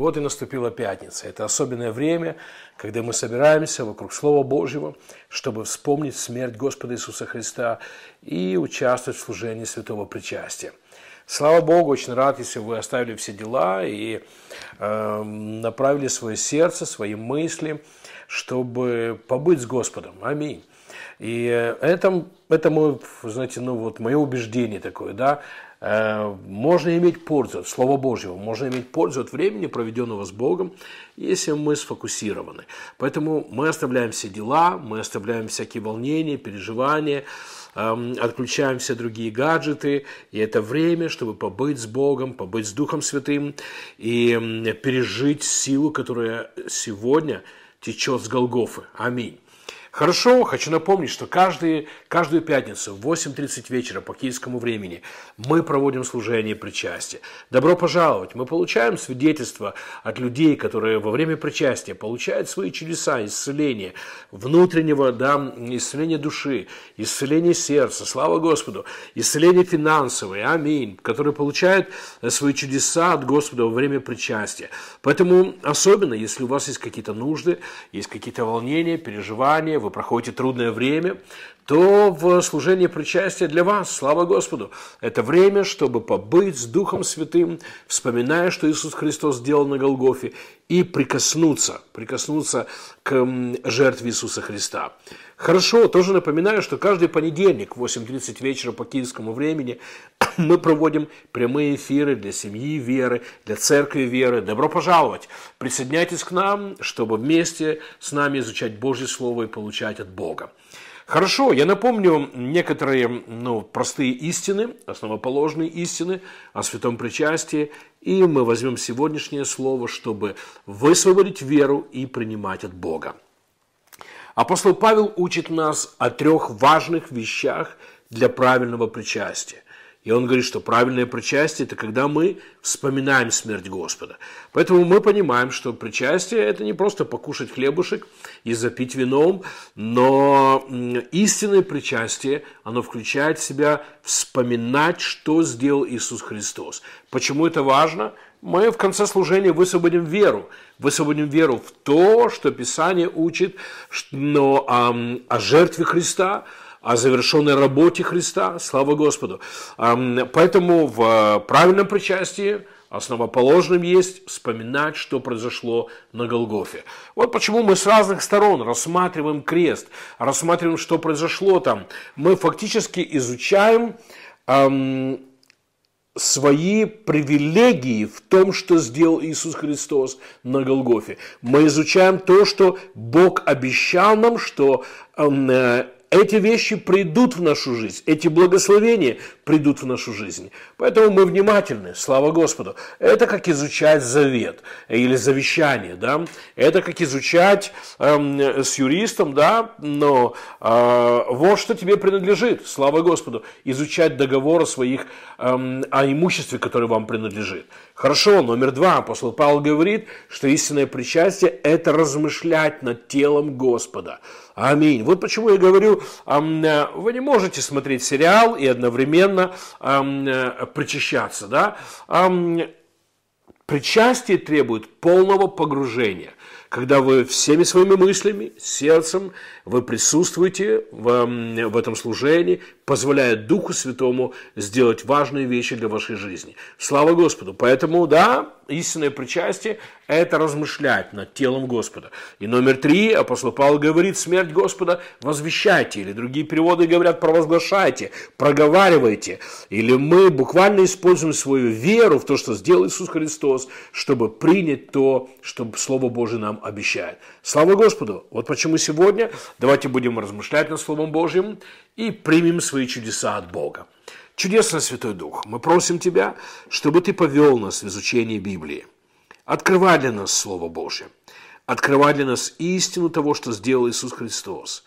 Вот и наступила пятница. Это особенное время, когда мы собираемся вокруг Слова Божьего, чтобы вспомнить смерть Господа Иисуса Христа и участвовать в служении святого причастия. Слава Богу, очень рад, если вы оставили все дела и э, направили свое сердце, свои мысли, чтобы побыть с Господом. Аминь. И это, это мое, знаете, ну вот мое убеждение такое, да, Э, можно иметь пользу от Слова Божьего, можно иметь пользу от времени, проведенного с Богом, если мы сфокусированы. Поэтому мы оставляем все дела, мы оставляем всякие волнения, переживания, эм, отключаем все другие гаджеты, и это время, чтобы побыть с Богом, побыть с Духом Святым и пережить силу, которая сегодня течет с Голгофы. Аминь. Хорошо, хочу напомнить, что каждый, каждую пятницу в 8.30 вечера по киевскому времени мы проводим служение причастия. Добро пожаловать! Мы получаем свидетельства от людей, которые во время причастия получают свои чудеса, исцеления внутреннего, да, исцеления души, исцеления сердца, слава Господу, исцеление финансовое, аминь, которые получают свои чудеса от Господа во время причастия. Поэтому особенно, если у вас есть какие-то нужды, есть какие-то волнения, переживания, вы проходите трудное время, то в служении причастия для вас, слава Господу, это время, чтобы побыть с Духом Святым, вспоминая, что Иисус Христос сделал на Голгофе, и прикоснуться, прикоснуться к жертве Иисуса Христа. Хорошо, тоже напоминаю, что каждый понедельник в 8.30 вечера по киевскому времени мы проводим прямые эфиры для семьи веры, для церкви веры. Добро пожаловать! Присоединяйтесь к нам, чтобы вместе с нами изучать Божье Слово и получать от Бога. Хорошо, я напомню некоторые ну, простые истины, основоположные истины о святом причастии, и мы возьмем сегодняшнее слово, чтобы высвободить веру и принимать от Бога. Апостол Павел учит нас о трех важных вещах для правильного причастия. И он говорит, что правильное причастие – это когда мы вспоминаем смерть Господа. Поэтому мы понимаем, что причастие – это не просто покушать хлебушек и запить вином, но истинное причастие, оно включает в себя вспоминать, что сделал Иисус Христос. Почему это важно? Мы в конце служения высвободим веру. Высвободим веру в то, что Писание учит но, о, о жертве Христа, о завершенной работе Христа. Слава Господу. Поэтому в правильном причастии основоположным есть вспоминать, что произошло на Голгофе. Вот почему мы с разных сторон рассматриваем крест, рассматриваем, что произошло там. Мы фактически изучаем свои привилегии в том, что сделал Иисус Христос на Голгофе. Мы изучаем то, что Бог обещал нам, что э, эти вещи придут в нашу жизнь, эти благословения придут в нашу жизнь. Поэтому мы внимательны, слава Господу. Это как изучать завет или завещание, да? Это как изучать эм, с юристом, да? Но э, вот что тебе принадлежит, слава Господу. Изучать договор о своих, эм, о имуществе, которое вам принадлежит. Хорошо, номер два. Апостол Павел говорит, что истинное причастие – это размышлять над телом Господа. Аминь. Вот почему я говорю, вы не можете смотреть сериал и одновременно э, причащаться. Да? Причастие требует полного погружения когда вы всеми своими мыслями, сердцем, вы присутствуете в, в этом служении, позволяя Духу Святому сделать важные вещи для вашей жизни. Слава Господу! Поэтому, да, истинное причастие – это размышлять над телом Господа. И номер три, апостол Павел говорит, смерть Господа возвещайте, или другие переводы говорят, провозглашайте, проговаривайте. Или мы буквально используем свою веру в то, что сделал Иисус Христос, чтобы принять то, что Слово Божие нам обещает. Слава Господу! Вот почему сегодня давайте будем размышлять над Словом Божьим и примем свои чудеса от Бога. Чудесный Святой Дух, мы просим Тебя, чтобы Ты повел нас в изучение Библии. Открывай для нас Слово Божье. Открывай для нас истину того, что сделал Иисус Христос.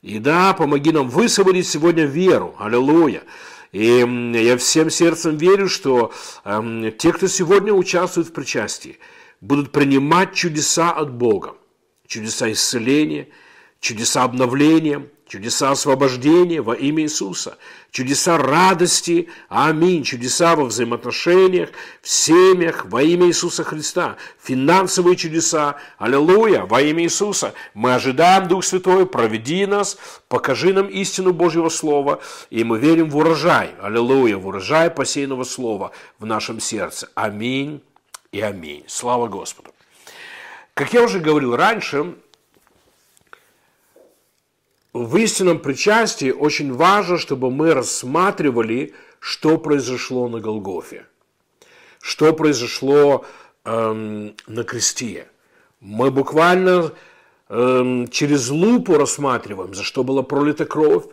И да, помоги нам высвободить сегодня веру. Аллилуйя. И я всем сердцем верю, что э, те, кто сегодня участвует в причастии, будут принимать чудеса от Бога. Чудеса исцеления, чудеса обновления, чудеса освобождения во имя Иисуса, чудеса радости, аминь, чудеса во взаимоотношениях, в семьях во имя Иисуса Христа, финансовые чудеса, аллилуйя, во имя Иисуса. Мы ожидаем, Дух Святой, проведи нас, покажи нам истину Божьего Слова, и мы верим в урожай, аллилуйя, в урожай посеянного Слова в нашем сердце. Аминь и аминь. Слава Господу. Как я уже говорил раньше, в истинном причастии очень важно, чтобы мы рассматривали, что произошло на Голгофе, что произошло эм, на кресте. Мы буквально эм, через лупу рассматриваем, за что была пролита кровь,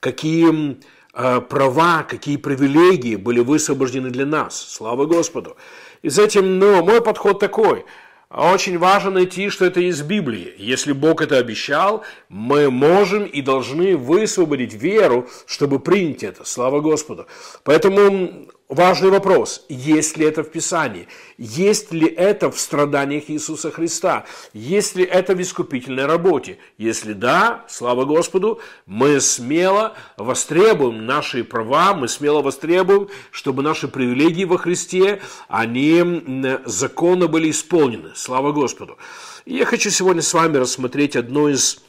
какие э, права, какие привилегии были высвобождены для нас. Слава Господу. И этим, ну, мой подход такой – очень важно найти, что это из Библии. Если Бог это обещал, мы можем и должны высвободить веру, чтобы принять это. Слава Господу. Поэтому важный вопрос, есть ли это в Писании, есть ли это в страданиях Иисуса Христа, есть ли это в искупительной работе. Если да, слава Господу, мы смело востребуем наши права, мы смело востребуем, чтобы наши привилегии во Христе, они законно были исполнены. Слава Господу. И я хочу сегодня с вами рассмотреть одно из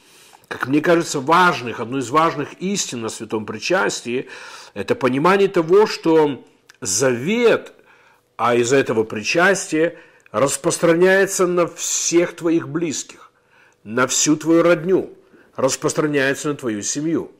как мне кажется, важных, одну из важных истин на святом причастии, это понимание того, что завет, а из этого причастие распространяется на всех твоих близких, на всю твою родню, распространяется на твою семью.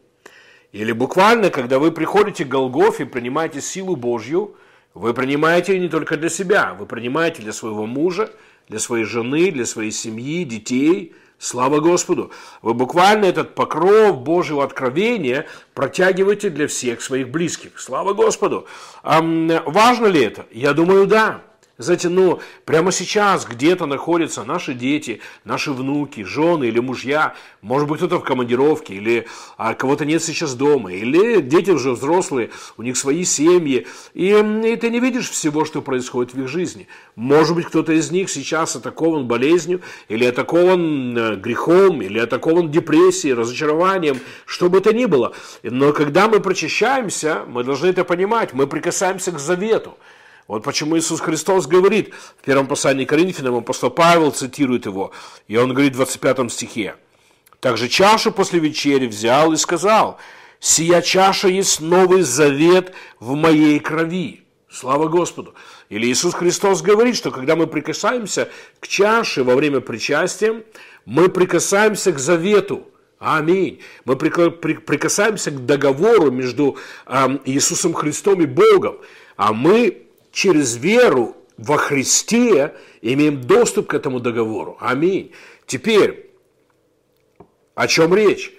Или буквально, когда вы приходите к Голгофе, принимаете силу Божью, вы принимаете ее не только для себя, вы принимаете для своего мужа, для своей жены, для своей семьи, детей – Слава Господу! Вы буквально этот покров Божьего откровения протягиваете для всех своих близких. Слава Господу! А важно ли это? Я думаю, да. Знаете, ну, прямо сейчас где-то находятся наши дети, наши внуки, жены или мужья, может быть, кто-то в командировке, или а, кого-то нет сейчас дома, или дети уже взрослые, у них свои семьи, и, и ты не видишь всего, что происходит в их жизни. Может быть, кто-то из них сейчас атакован болезнью, или атакован э, грехом, или атакован депрессией, разочарованием, что бы то ни было. Но когда мы прочищаемся, мы должны это понимать, мы прикасаемся к завету. Вот почему Иисус Христос говорит в первом послании Коринфянам, апостол Павел цитирует его, и он говорит в 25 стихе, «Также чашу после вечери взял и сказал, «Сия чаша есть новый завет в моей крови». Слава Господу! Или Иисус Христос говорит, что когда мы прикасаемся к чаше во время причастия, мы прикасаемся к завету. Аминь. Мы прикасаемся к договору между Иисусом Христом и Богом. А мы через веру во Христе имеем доступ к этому договору. Аминь. Теперь, о чем речь?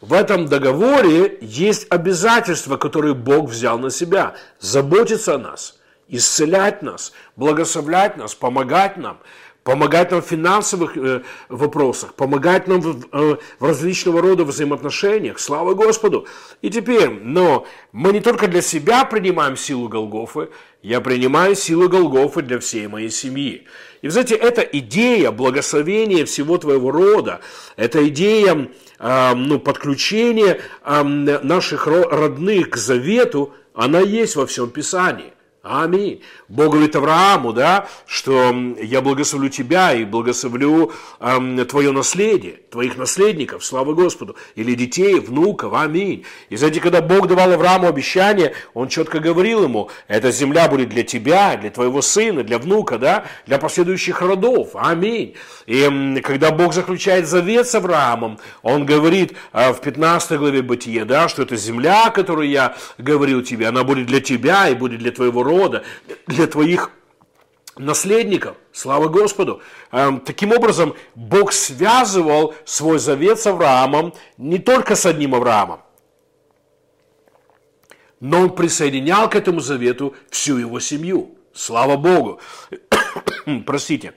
В этом договоре есть обязательства, которые Бог взял на себя. Заботиться о нас, исцелять нас, благословлять нас, помогать нам – помогать нам в финансовых э, вопросах, помогать нам в, э, в различного рода взаимоотношениях. Слава Господу! И теперь, но мы не только для себя принимаем силу Голгофы, я принимаю силу Голгофы для всей моей семьи. И, знаете, эта идея благословения всего твоего рода, эта идея э, ну, подключения э, наших родных к завету, она есть во всем Писании. Аминь. Бог говорит Аврааму, да, что я благословлю тебя и благословлю эм, твое наследие, твоих наследников, слава Господу, или детей, внуков, аминь. И знаете, когда Бог давал Аврааму обещание, он четко говорил ему, эта земля будет для тебя, для твоего сына, для внука, да, для последующих родов, аминь. И когда Бог заключает завет с Авраамом, он говорит э, в 15 главе Бытия, да, что эта земля, которую я говорил тебе, она будет для тебя и будет для твоего рода, рода, для твоих наследников. Слава Господу! Эм, таким образом, Бог связывал свой завет с Авраамом не только с одним Авраамом, но он присоединял к этому завету всю его семью. Слава Богу! Простите.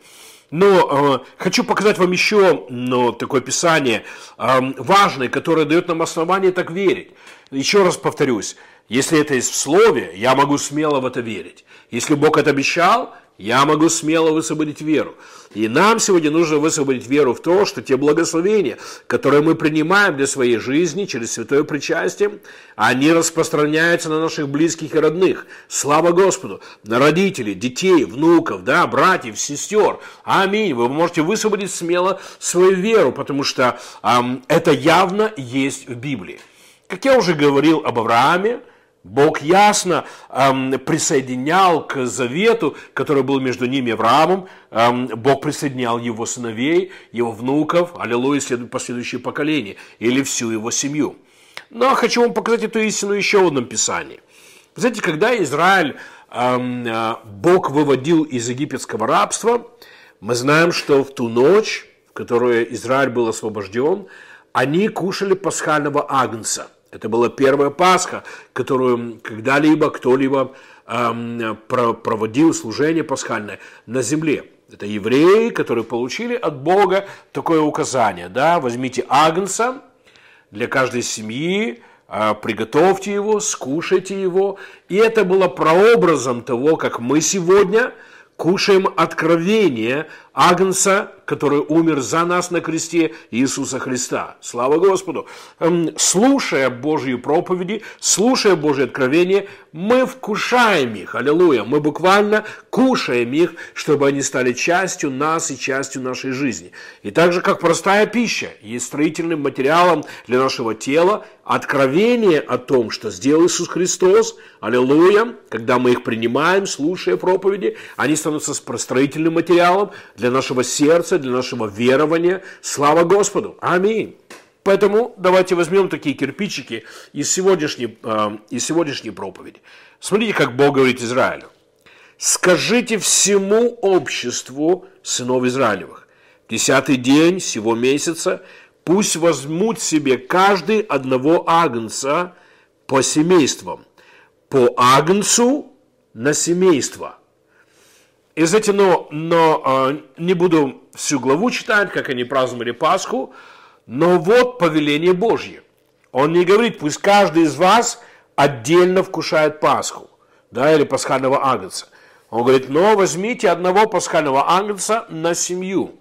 Но э, хочу показать вам еще ну, такое писание э, важное, которое дает нам основание так верить. Еще раз повторюсь, если это есть в Слове, я могу смело в это верить. Если Бог это обещал, я могу смело высвободить веру. И нам сегодня нужно высвободить веру в то, что те благословения, которые мы принимаем для своей жизни через святое причастие, они распространяются на наших близких и родных. Слава Господу! На родителей, детей, внуков, да, братьев, сестер. Аминь. Вы можете высвободить смело свою веру, потому что эм, это явно есть в Библии. Как я уже говорил об Аврааме, Бог ясно эм, присоединял к завету, который был между ними и Авраамом, эм, Бог присоединял его сыновей, его внуков, аллилуйя, последующие поколения, или всю его семью. Но хочу вам показать эту истину еще в одном Писании. Знаете, когда Израиль, эм, э, Бог выводил из египетского рабства, мы знаем, что в ту ночь, в которую Израиль был освобожден, они кушали пасхального агнца – это была первая Пасха, которую когда-либо кто-либо эм, проводил служение пасхальное на земле. Это евреи, которые получили от Бога такое указание. Да? Возьмите агнца для каждой семьи, э, приготовьте его, скушайте его. И это было прообразом того, как мы сегодня кушаем откровение Агнца, который умер за нас на кресте Иисуса Христа. Слава Господу! Эм, слушая Божьи проповеди, слушая Божьи откровения, мы вкушаем их, аллилуйя, мы буквально кушаем их, чтобы они стали частью нас и частью нашей жизни. И так же, как простая пища есть строительным материалом для нашего тела, откровение о том, что сделал Иисус Христос, аллилуйя, когда мы их принимаем, слушая проповеди, они становятся строительным материалом для для нашего сердца, для нашего верования. Слава Господу! Аминь! Поэтому давайте возьмем такие кирпичики из сегодняшней, э, из сегодняшней проповеди. Смотрите, как Бог говорит Израилю. «Скажите всему обществу сынов Израилевых, десятый день сего месяца пусть возьмут себе каждый одного агнца по семействам, по агнцу на семейство, и знаете, но, но а, не буду всю главу читать, как они праздновали Пасху, но вот повеление Божье. Он не говорит, пусть каждый из вас отдельно вкушает Пасху, да, или пасхального агнца. Он говорит, но возьмите одного пасхального агнца на семью.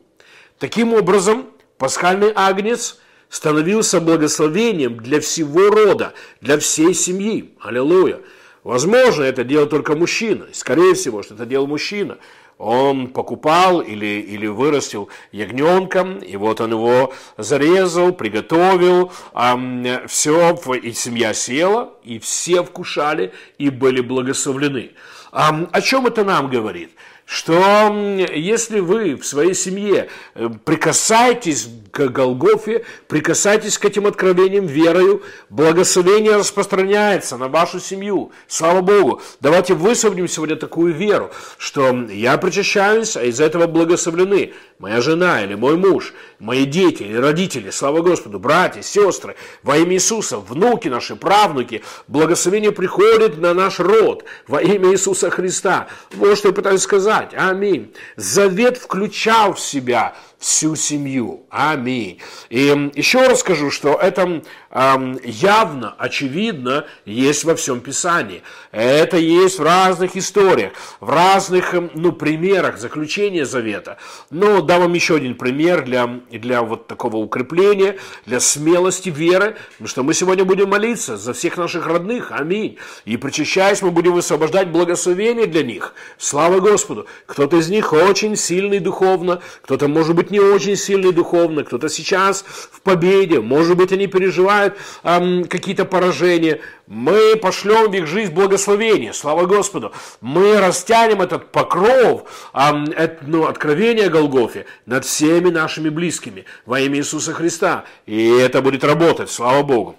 Таким образом, пасхальный агнец становился благословением для всего рода, для всей семьи. Аллилуйя. Возможно, это делал только мужчина. Скорее всего, что это делал мужчина. Он покупал или, или вырастил ягненка, и вот он его зарезал, приготовил, э, все, и семья села, и все вкушали, и были благословлены. Э, о чем это нам говорит? Что если вы в своей семье э, прикасаетесь к Голгофе, прикасайтесь к этим откровениям верою, благословение распространяется на вашу семью. Слава Богу. Давайте высвободим сегодня такую веру, что я причащаюсь, а из этого благословлены моя жена или мой муж, мои дети или родители, слава Господу, братья, сестры, во имя Иисуса, внуки наши, правнуки, благословение приходит на наш род во имя Иисуса Христа. Вот что я пытаюсь сказать сказать. Аминь. Завет включал в себя всю семью. Аминь. И еще раз скажу, что это явно, очевидно есть во всем Писании. Это есть в разных историях, в разных ну, примерах заключения завета. Но дам вам еще один пример для, для вот такого укрепления, для смелости веры, потому что мы сегодня будем молиться за всех наших родных. Аминь. И причащаясь, мы будем высвобождать благословение для них. Слава Господу. Кто-то из них очень сильный духовно, кто-то может быть не очень сильный духовно, кто-то сейчас в победе, может быть они переживают эм, какие-то поражения. Мы пошлем в их жизнь благословение, слава Господу. Мы растянем этот покров, эм, это, ну, откровение Голгофе над всеми нашими близкими во имя Иисуса Христа. И это будет работать, слава Богу.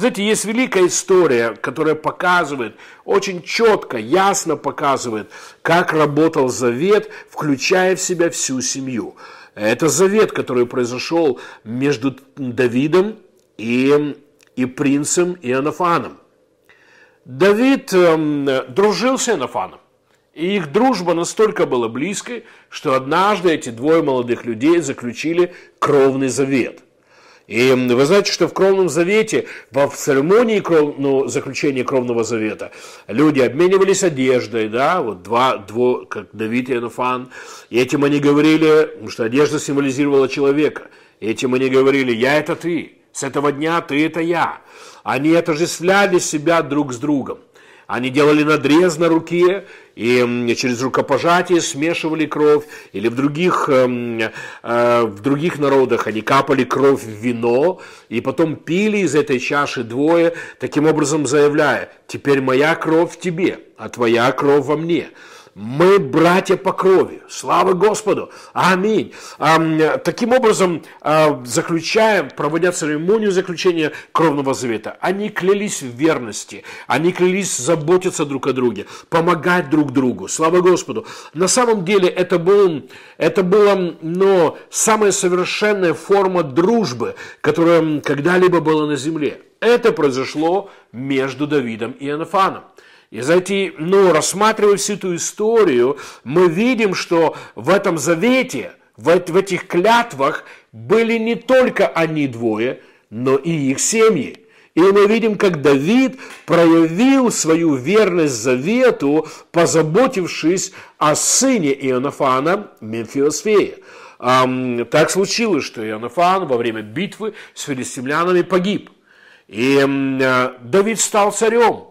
Знаете, есть великая история, которая показывает, очень четко, ясно показывает, как работал завет, включая в себя всю семью. Это завет, который произошел между Давидом и, и принцем Иоаннафаном. Давид э, дружил с Иоаннафаном. И их дружба настолько была близкой, что однажды эти двое молодых людей заключили кровный завет – И вы знаете, что в Кровном Завете, в церемонии кров, ну, заключения Кровного Завета, люди обменивались одеждой, да, вот два, дво, как Давид и Иоаннафан, и этим они говорили, что одежда символизировала человека, и этим они говорили, я это ты, с этого дня ты это я. Они отождествляли себя друг с другом. Они делали надрез на руке и через рукопожатие смешивали кровь. Или в других, эм, э, в других народах они капали кровь в вино и потом пили из этой чаши двое, таким образом заявляя, теперь моя кровь в тебе, а твоя кровь во мне. Мы братья по крови. Слава Господу. Аминь. Таким образом, а, заключая, проводя церемонию заключения кровного завета, они клялись в верности, они клялись заботиться друг о друге, помогать друг другу. Слава Господу. На самом деле это, был, это была но самая совершенная форма дружбы, которая когда-либо была на земле. Это произошло между Давидом и Анафаном. И знаете, ну, рассматривая всю эту историю, мы видим, что в этом завете, в, в этих клятвах были не только они двое, но и их семьи. И мы видим, как Давид проявил свою верность завету, позаботившись о сыне Ионафана Мемфиосфея. Так случилось, что Ионафан во время битвы с филистимлянами погиб. И Давид стал царем.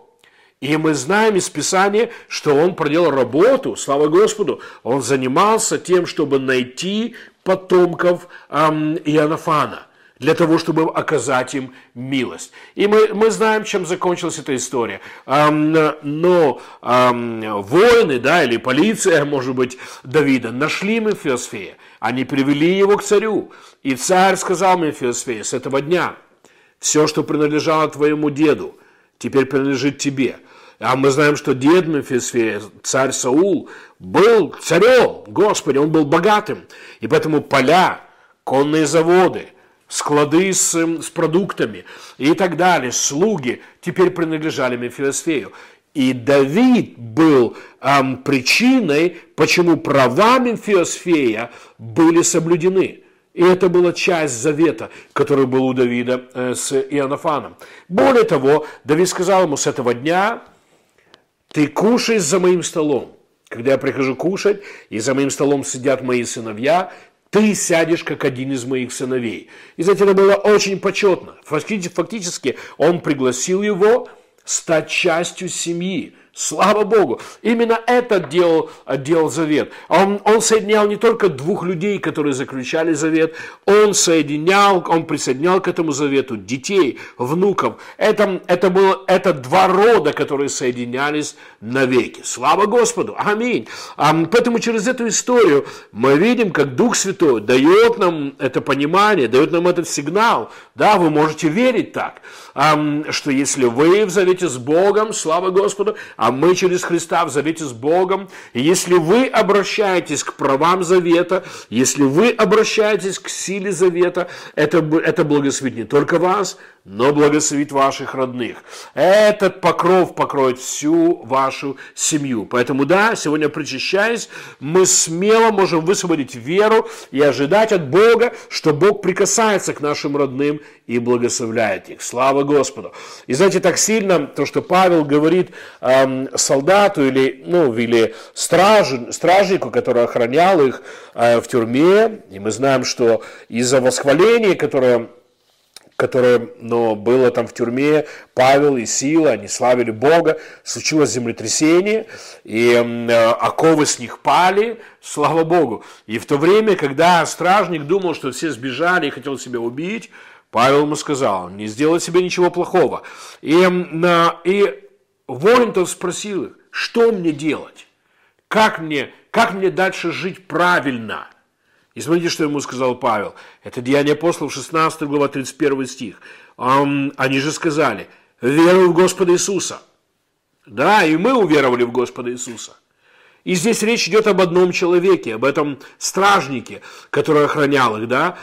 И мы знаем из Писания, что он проделал работу, слава Господу, он занимался тем, чтобы найти потомков эм, Иоаннафана для того, чтобы оказать им милость. И мы, мы знаем, чем закончилась эта история. Но воины, да, или полиция, может быть, Давида, нашли Мефиосфея. Они привели его к царю. И царь сказал Мефиосфею с этого дня, все, что принадлежало твоему деду, теперь принадлежит тебе. А мы знаем, что дед Мефисфея, царь Саул, был царем, Господи, он был богатым. И поэтому поля, конные заводы, склады с, с продуктами и так далее, слуги теперь принадлежали Мефисфею. И Давид был эм, причиной, почему права Мемфиосфея были соблюдены. И это была часть завета, который был у Давида э, с Иоаннафаном. Более того, Давид сказал ему, с этого дня ты кушаешь за моим столом. Когда я прихожу кушать, и за моим столом сидят мои сыновья, ты сядешь как один из моих сыновей. И знаете, это было очень почетно. Фактически он пригласил его стать частью семьи. Слава Богу! Именно это делал, делал завет. Он, он соединял не только двух людей, которые заключали завет, он соединял, он присоединял к этому завету детей, внуков. Это, это, было, это два рода, которые соединялись навеки. Слава Господу! Аминь! Поэтому через эту историю мы видим, как Дух Святой дает нам это понимание, дает нам этот сигнал. Да, вы можете верить так, что если вы в завете с Богом, слава Господу, а а мы через Христа в завете с Богом. И если вы обращаетесь к правам завета, если вы обращаетесь к силе завета, это, это благословит не только вас, но благословит ваших родных. Этот покров покроет всю вашу семью. Поэтому да, сегодня причащаясь, мы смело можем высвободить веру и ожидать от Бога, что Бог прикасается к нашим родным и благословляет их. Слава Господу. И знаете, так сильно то, что Павел говорит эм, солдату или, ну, или стражу, стражнику, который охранял их э, в тюрьме, и мы знаем, что из-за восхваления, которое которое но было там в тюрьме, Павел и Сила, они славили Бога, случилось землетрясение, и э, оковы с них пали, слава Богу. И в то время, когда стражник думал, что все сбежали и хотел себя убить, Павел ему сказал, не сделай себе ничего плохого. И, и воин тот спросил их, что мне делать? Как мне, как мне дальше жить правильно? И смотрите, что ему сказал Павел. Это Деяние апостолов, 16 глава, 31 стих. Они же сказали, веруй в Господа Иисуса. Да, и мы уверовали в Господа Иисуса. И здесь речь идет об одном человеке, об этом стражнике, который охранял их, да.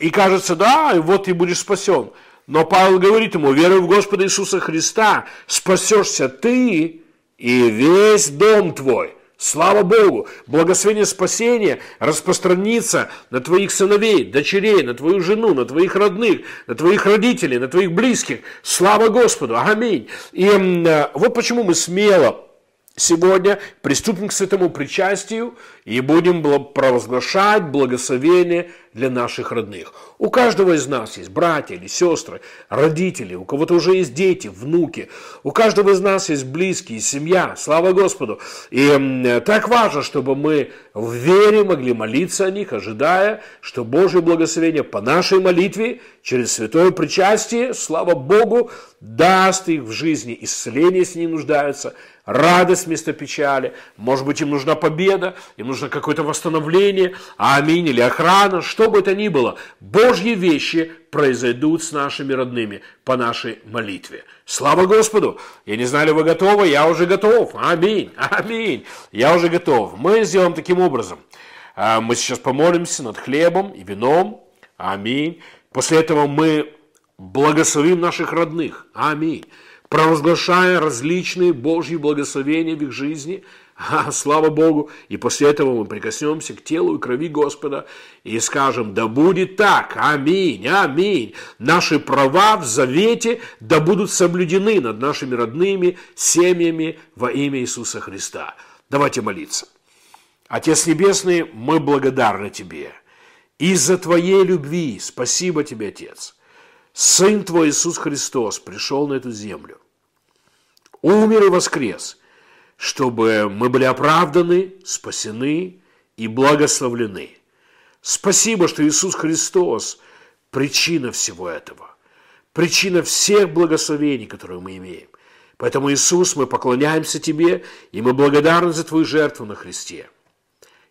И кажется, да, вот ты будешь спасен. Но Павел говорит ему, веруй в Господа Иисуса Христа, спасешься ты и весь дом твой. Слава Богу! Благословение спасения распространится на твоих сыновей, дочерей, на твою жену, на твоих родных, на твоих родителей, на твоих близких. Слава Господу! Аминь! И э, вот почему мы смело сегодня приступим к святому причастию и будем провозглашать благословение для наших родных. У каждого из нас есть братья или сестры, родители, у кого-то уже есть дети, внуки. У каждого из нас есть близкие, семья. Слава Господу. И так важно, чтобы мы в вере могли молиться о них, ожидая, что Божье благословение по нашей молитве через святое причастие, слава Богу, даст их в жизни исцеление, если не нуждаются, радость вместо печали. Может быть, им нужна победа, им нужно какое-то восстановление, аминь, или охрана, что бы это ни было. Божьи вещи произойдут с нашими родными по нашей молитве. Слава Господу! Я не знаю, ли вы готовы, я уже готов. Аминь, аминь, я уже готов. Мы сделаем таким образом. А, мы сейчас помолимся над хлебом и вином. Аминь. После этого мы благословим наших родных. Аминь провозглашая различные Божьи благословения в их жизни. А, слава Богу! И после этого мы прикоснемся к телу и крови Господа и скажем, да будет так, аминь, аминь. Наши права в завете да будут соблюдены над нашими родными семьями во имя Иисуса Христа. Давайте молиться. Отец Небесный, мы благодарны Тебе. Из-за Твоей любви, спасибо Тебе, Отец. Сын Твой Иисус Христос пришел на эту землю умер и воскрес, чтобы мы были оправданы, спасены и благословлены. Спасибо, что Иисус Христос – причина всего этого, причина всех благословений, которые мы имеем. Поэтому, Иисус, мы поклоняемся Тебе, и мы благодарны за Твою жертву на Христе.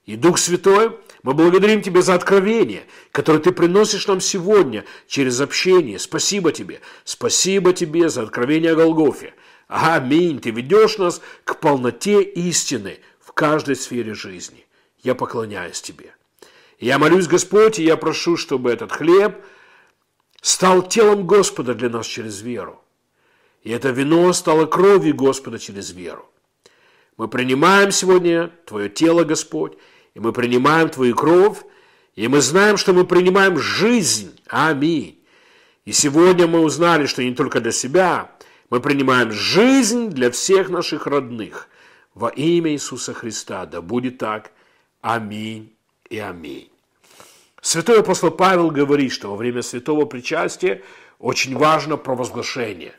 И Дух Святой, мы благодарим Тебя за откровение, которое Ты приносишь нам сегодня через общение. Спасибо Тебе. Спасибо Тебе за откровение о Голгофе. Аминь. Ты ведешь нас к полноте истины в каждой сфере жизни. Я поклоняюсь Тебе. Я молюсь, Господь, и я прошу, чтобы этот хлеб стал телом Господа для нас через веру. И это вино стало кровью Господа через веру. Мы принимаем сегодня Твое тело, Господь, и мы принимаем Твою кровь, и мы знаем, что мы принимаем жизнь. Аминь. И сегодня мы узнали, что не только для себя, мы принимаем жизнь для всех наших родных. Во имя Иисуса Христа. Да будет так. Аминь и аминь. Святой апостол Павел говорит, что во время святого причастия очень важно провозглашение.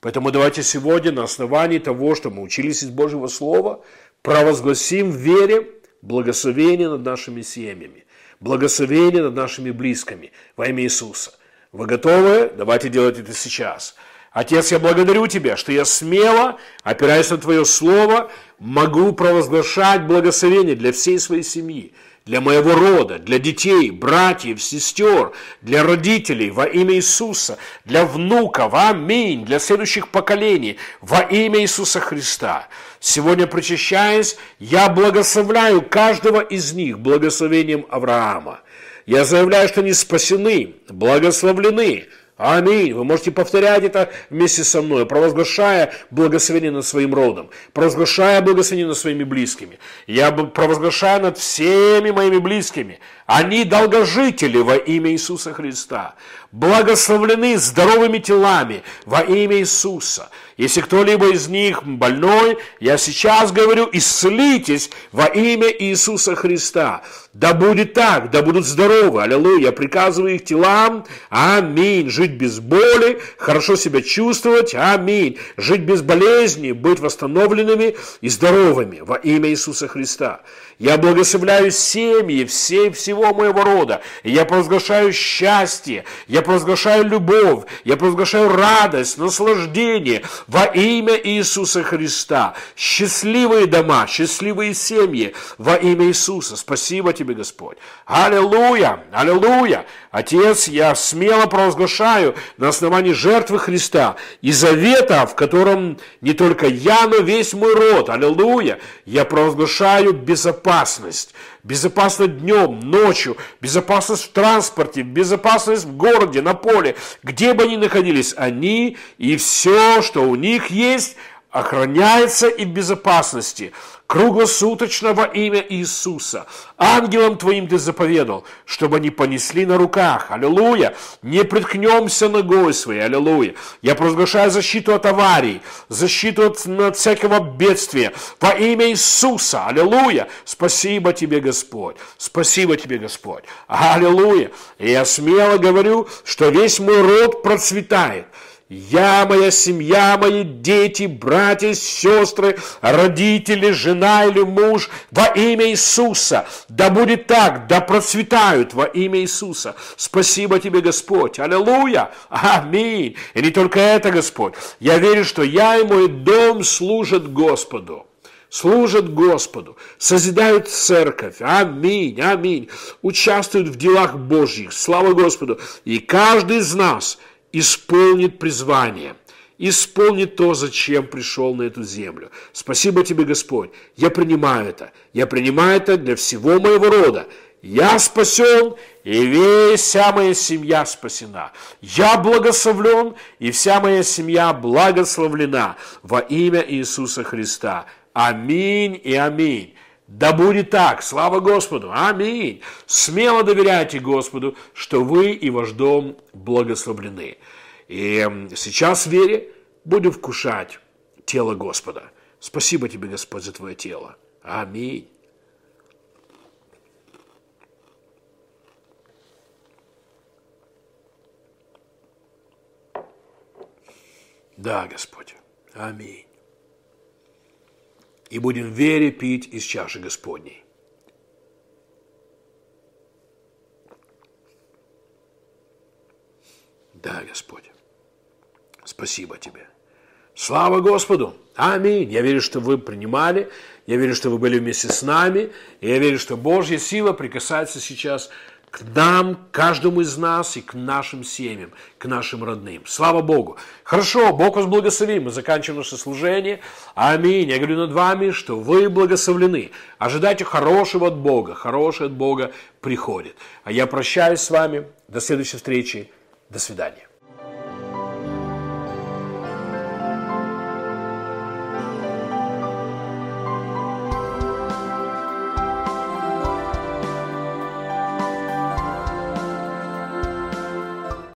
Поэтому давайте сегодня на основании того, что мы учились из Божьего Слова, провозгласим в вере благословение над нашими семьями, благословение над нашими близкими во имя Иисуса. Вы готовы? Давайте делать это сейчас. Отец, я благодарю Тебя, что я смело, опираясь на Твое Слово, могу провозглашать благословение для всей своей семьи, для моего рода, для детей, братьев, сестер, для родителей во имя Иисуса, для внуков, аминь, для следующих поколений во имя Иисуса Христа. Сегодня, причащаясь, я благословляю каждого из них благословением Авраама. Я заявляю, что они спасены, благословлены, Аминь. Вы можете повторять это вместе со мной, провозглашая благословение над своим родом, провозглашая благословение над своими близкими. Я провозглашаю над всеми моими близкими. Они долгожители во имя Иисуса Христа. Благословлены здоровыми телами во имя Иисуса. Если кто-либо из них больной, я сейчас говорю, исцелитесь во имя Иисуса Христа. Да будет так, да будут здоровы. Аллилуйя. Я приказываю их телам. Аминь. Жить без боли, хорошо себя чувствовать. Аминь. Жить без болезни, быть восстановленными и здоровыми во имя Иисуса Христа. Я благословляю семьи всей, всего моего рода. Я провозглашаю счастье, я провозглашаю любовь, я провозглашаю радость, наслаждение во имя Иисуса Христа. Счастливые дома, счастливые семьи во имя Иисуса. Спасибо тебе, Господь. Аллилуйя, аллилуйя. Отец, я смело провозглашаю на основании жертвы Христа и завета, в котором не только я, но весь мой род. Аллилуйя. Я провозглашаю безопасность Безопасность днем, ночью, безопасность в транспорте, безопасность в городе, на поле, где бы они находились, они и все, что у них есть, охраняется и в безопасности, круглосуточно во имя Иисуса. Ангелам Твоим Ты заповедал, чтобы они понесли на руках. Аллилуйя. Не приткнемся ногой своей. Аллилуйя. Я провозглашаю защиту от аварий, защиту от, всякого бедствия во имя Иисуса. Аллилуйя. Спасибо Тебе, Господь. Спасибо Тебе, Господь. Аллилуйя. И я смело говорю, что весь мой род процветает. Я, моя семья, мои дети, братья, сестры, родители, жена или муж во имя Иисуса. Да будет так, да процветают во имя Иисуса. Спасибо тебе, Господь. Аллилуйя. Аминь. И не только это, Господь. Я верю, что я и мой дом служат Господу служат Господу, созидают церковь. Аминь, аминь. Участвуют в делах Божьих. Слава Господу. И каждый из нас – исполнит призвание, исполнит то, зачем пришел на эту землю. Спасибо тебе, Господь. Я принимаю это. Я принимаю это для всего моего рода. Я спасен, и вся моя семья спасена. Я благословлен, и вся моя семья благословлена во имя Иисуса Христа. Аминь и аминь. Да будет так, слава Господу, аминь. Смело доверяйте Господу, что вы и ваш дом благословлены. И сейчас в вере будем вкушать тело Господа. Спасибо тебе, Господь, за твое тело. Аминь. Да, Господь. Аминь и будем в вере пить из чаши Господней. Да, Господь, спасибо Тебе. Слава Господу! Аминь! Я верю, что вы принимали, я верю, что вы были вместе с нами, и я верю, что Божья сила прикасается сейчас к нам, каждому из нас и к нашим семьям, к нашим родным. Слава Богу. Хорошо, Бог вас благослови. Мы заканчиваем наше служение. Аминь. Я говорю над вами, что вы благословлены. Ожидайте хорошего от Бога. Хорошее от Бога приходит. А я прощаюсь с вами. До следующей встречи. До свидания.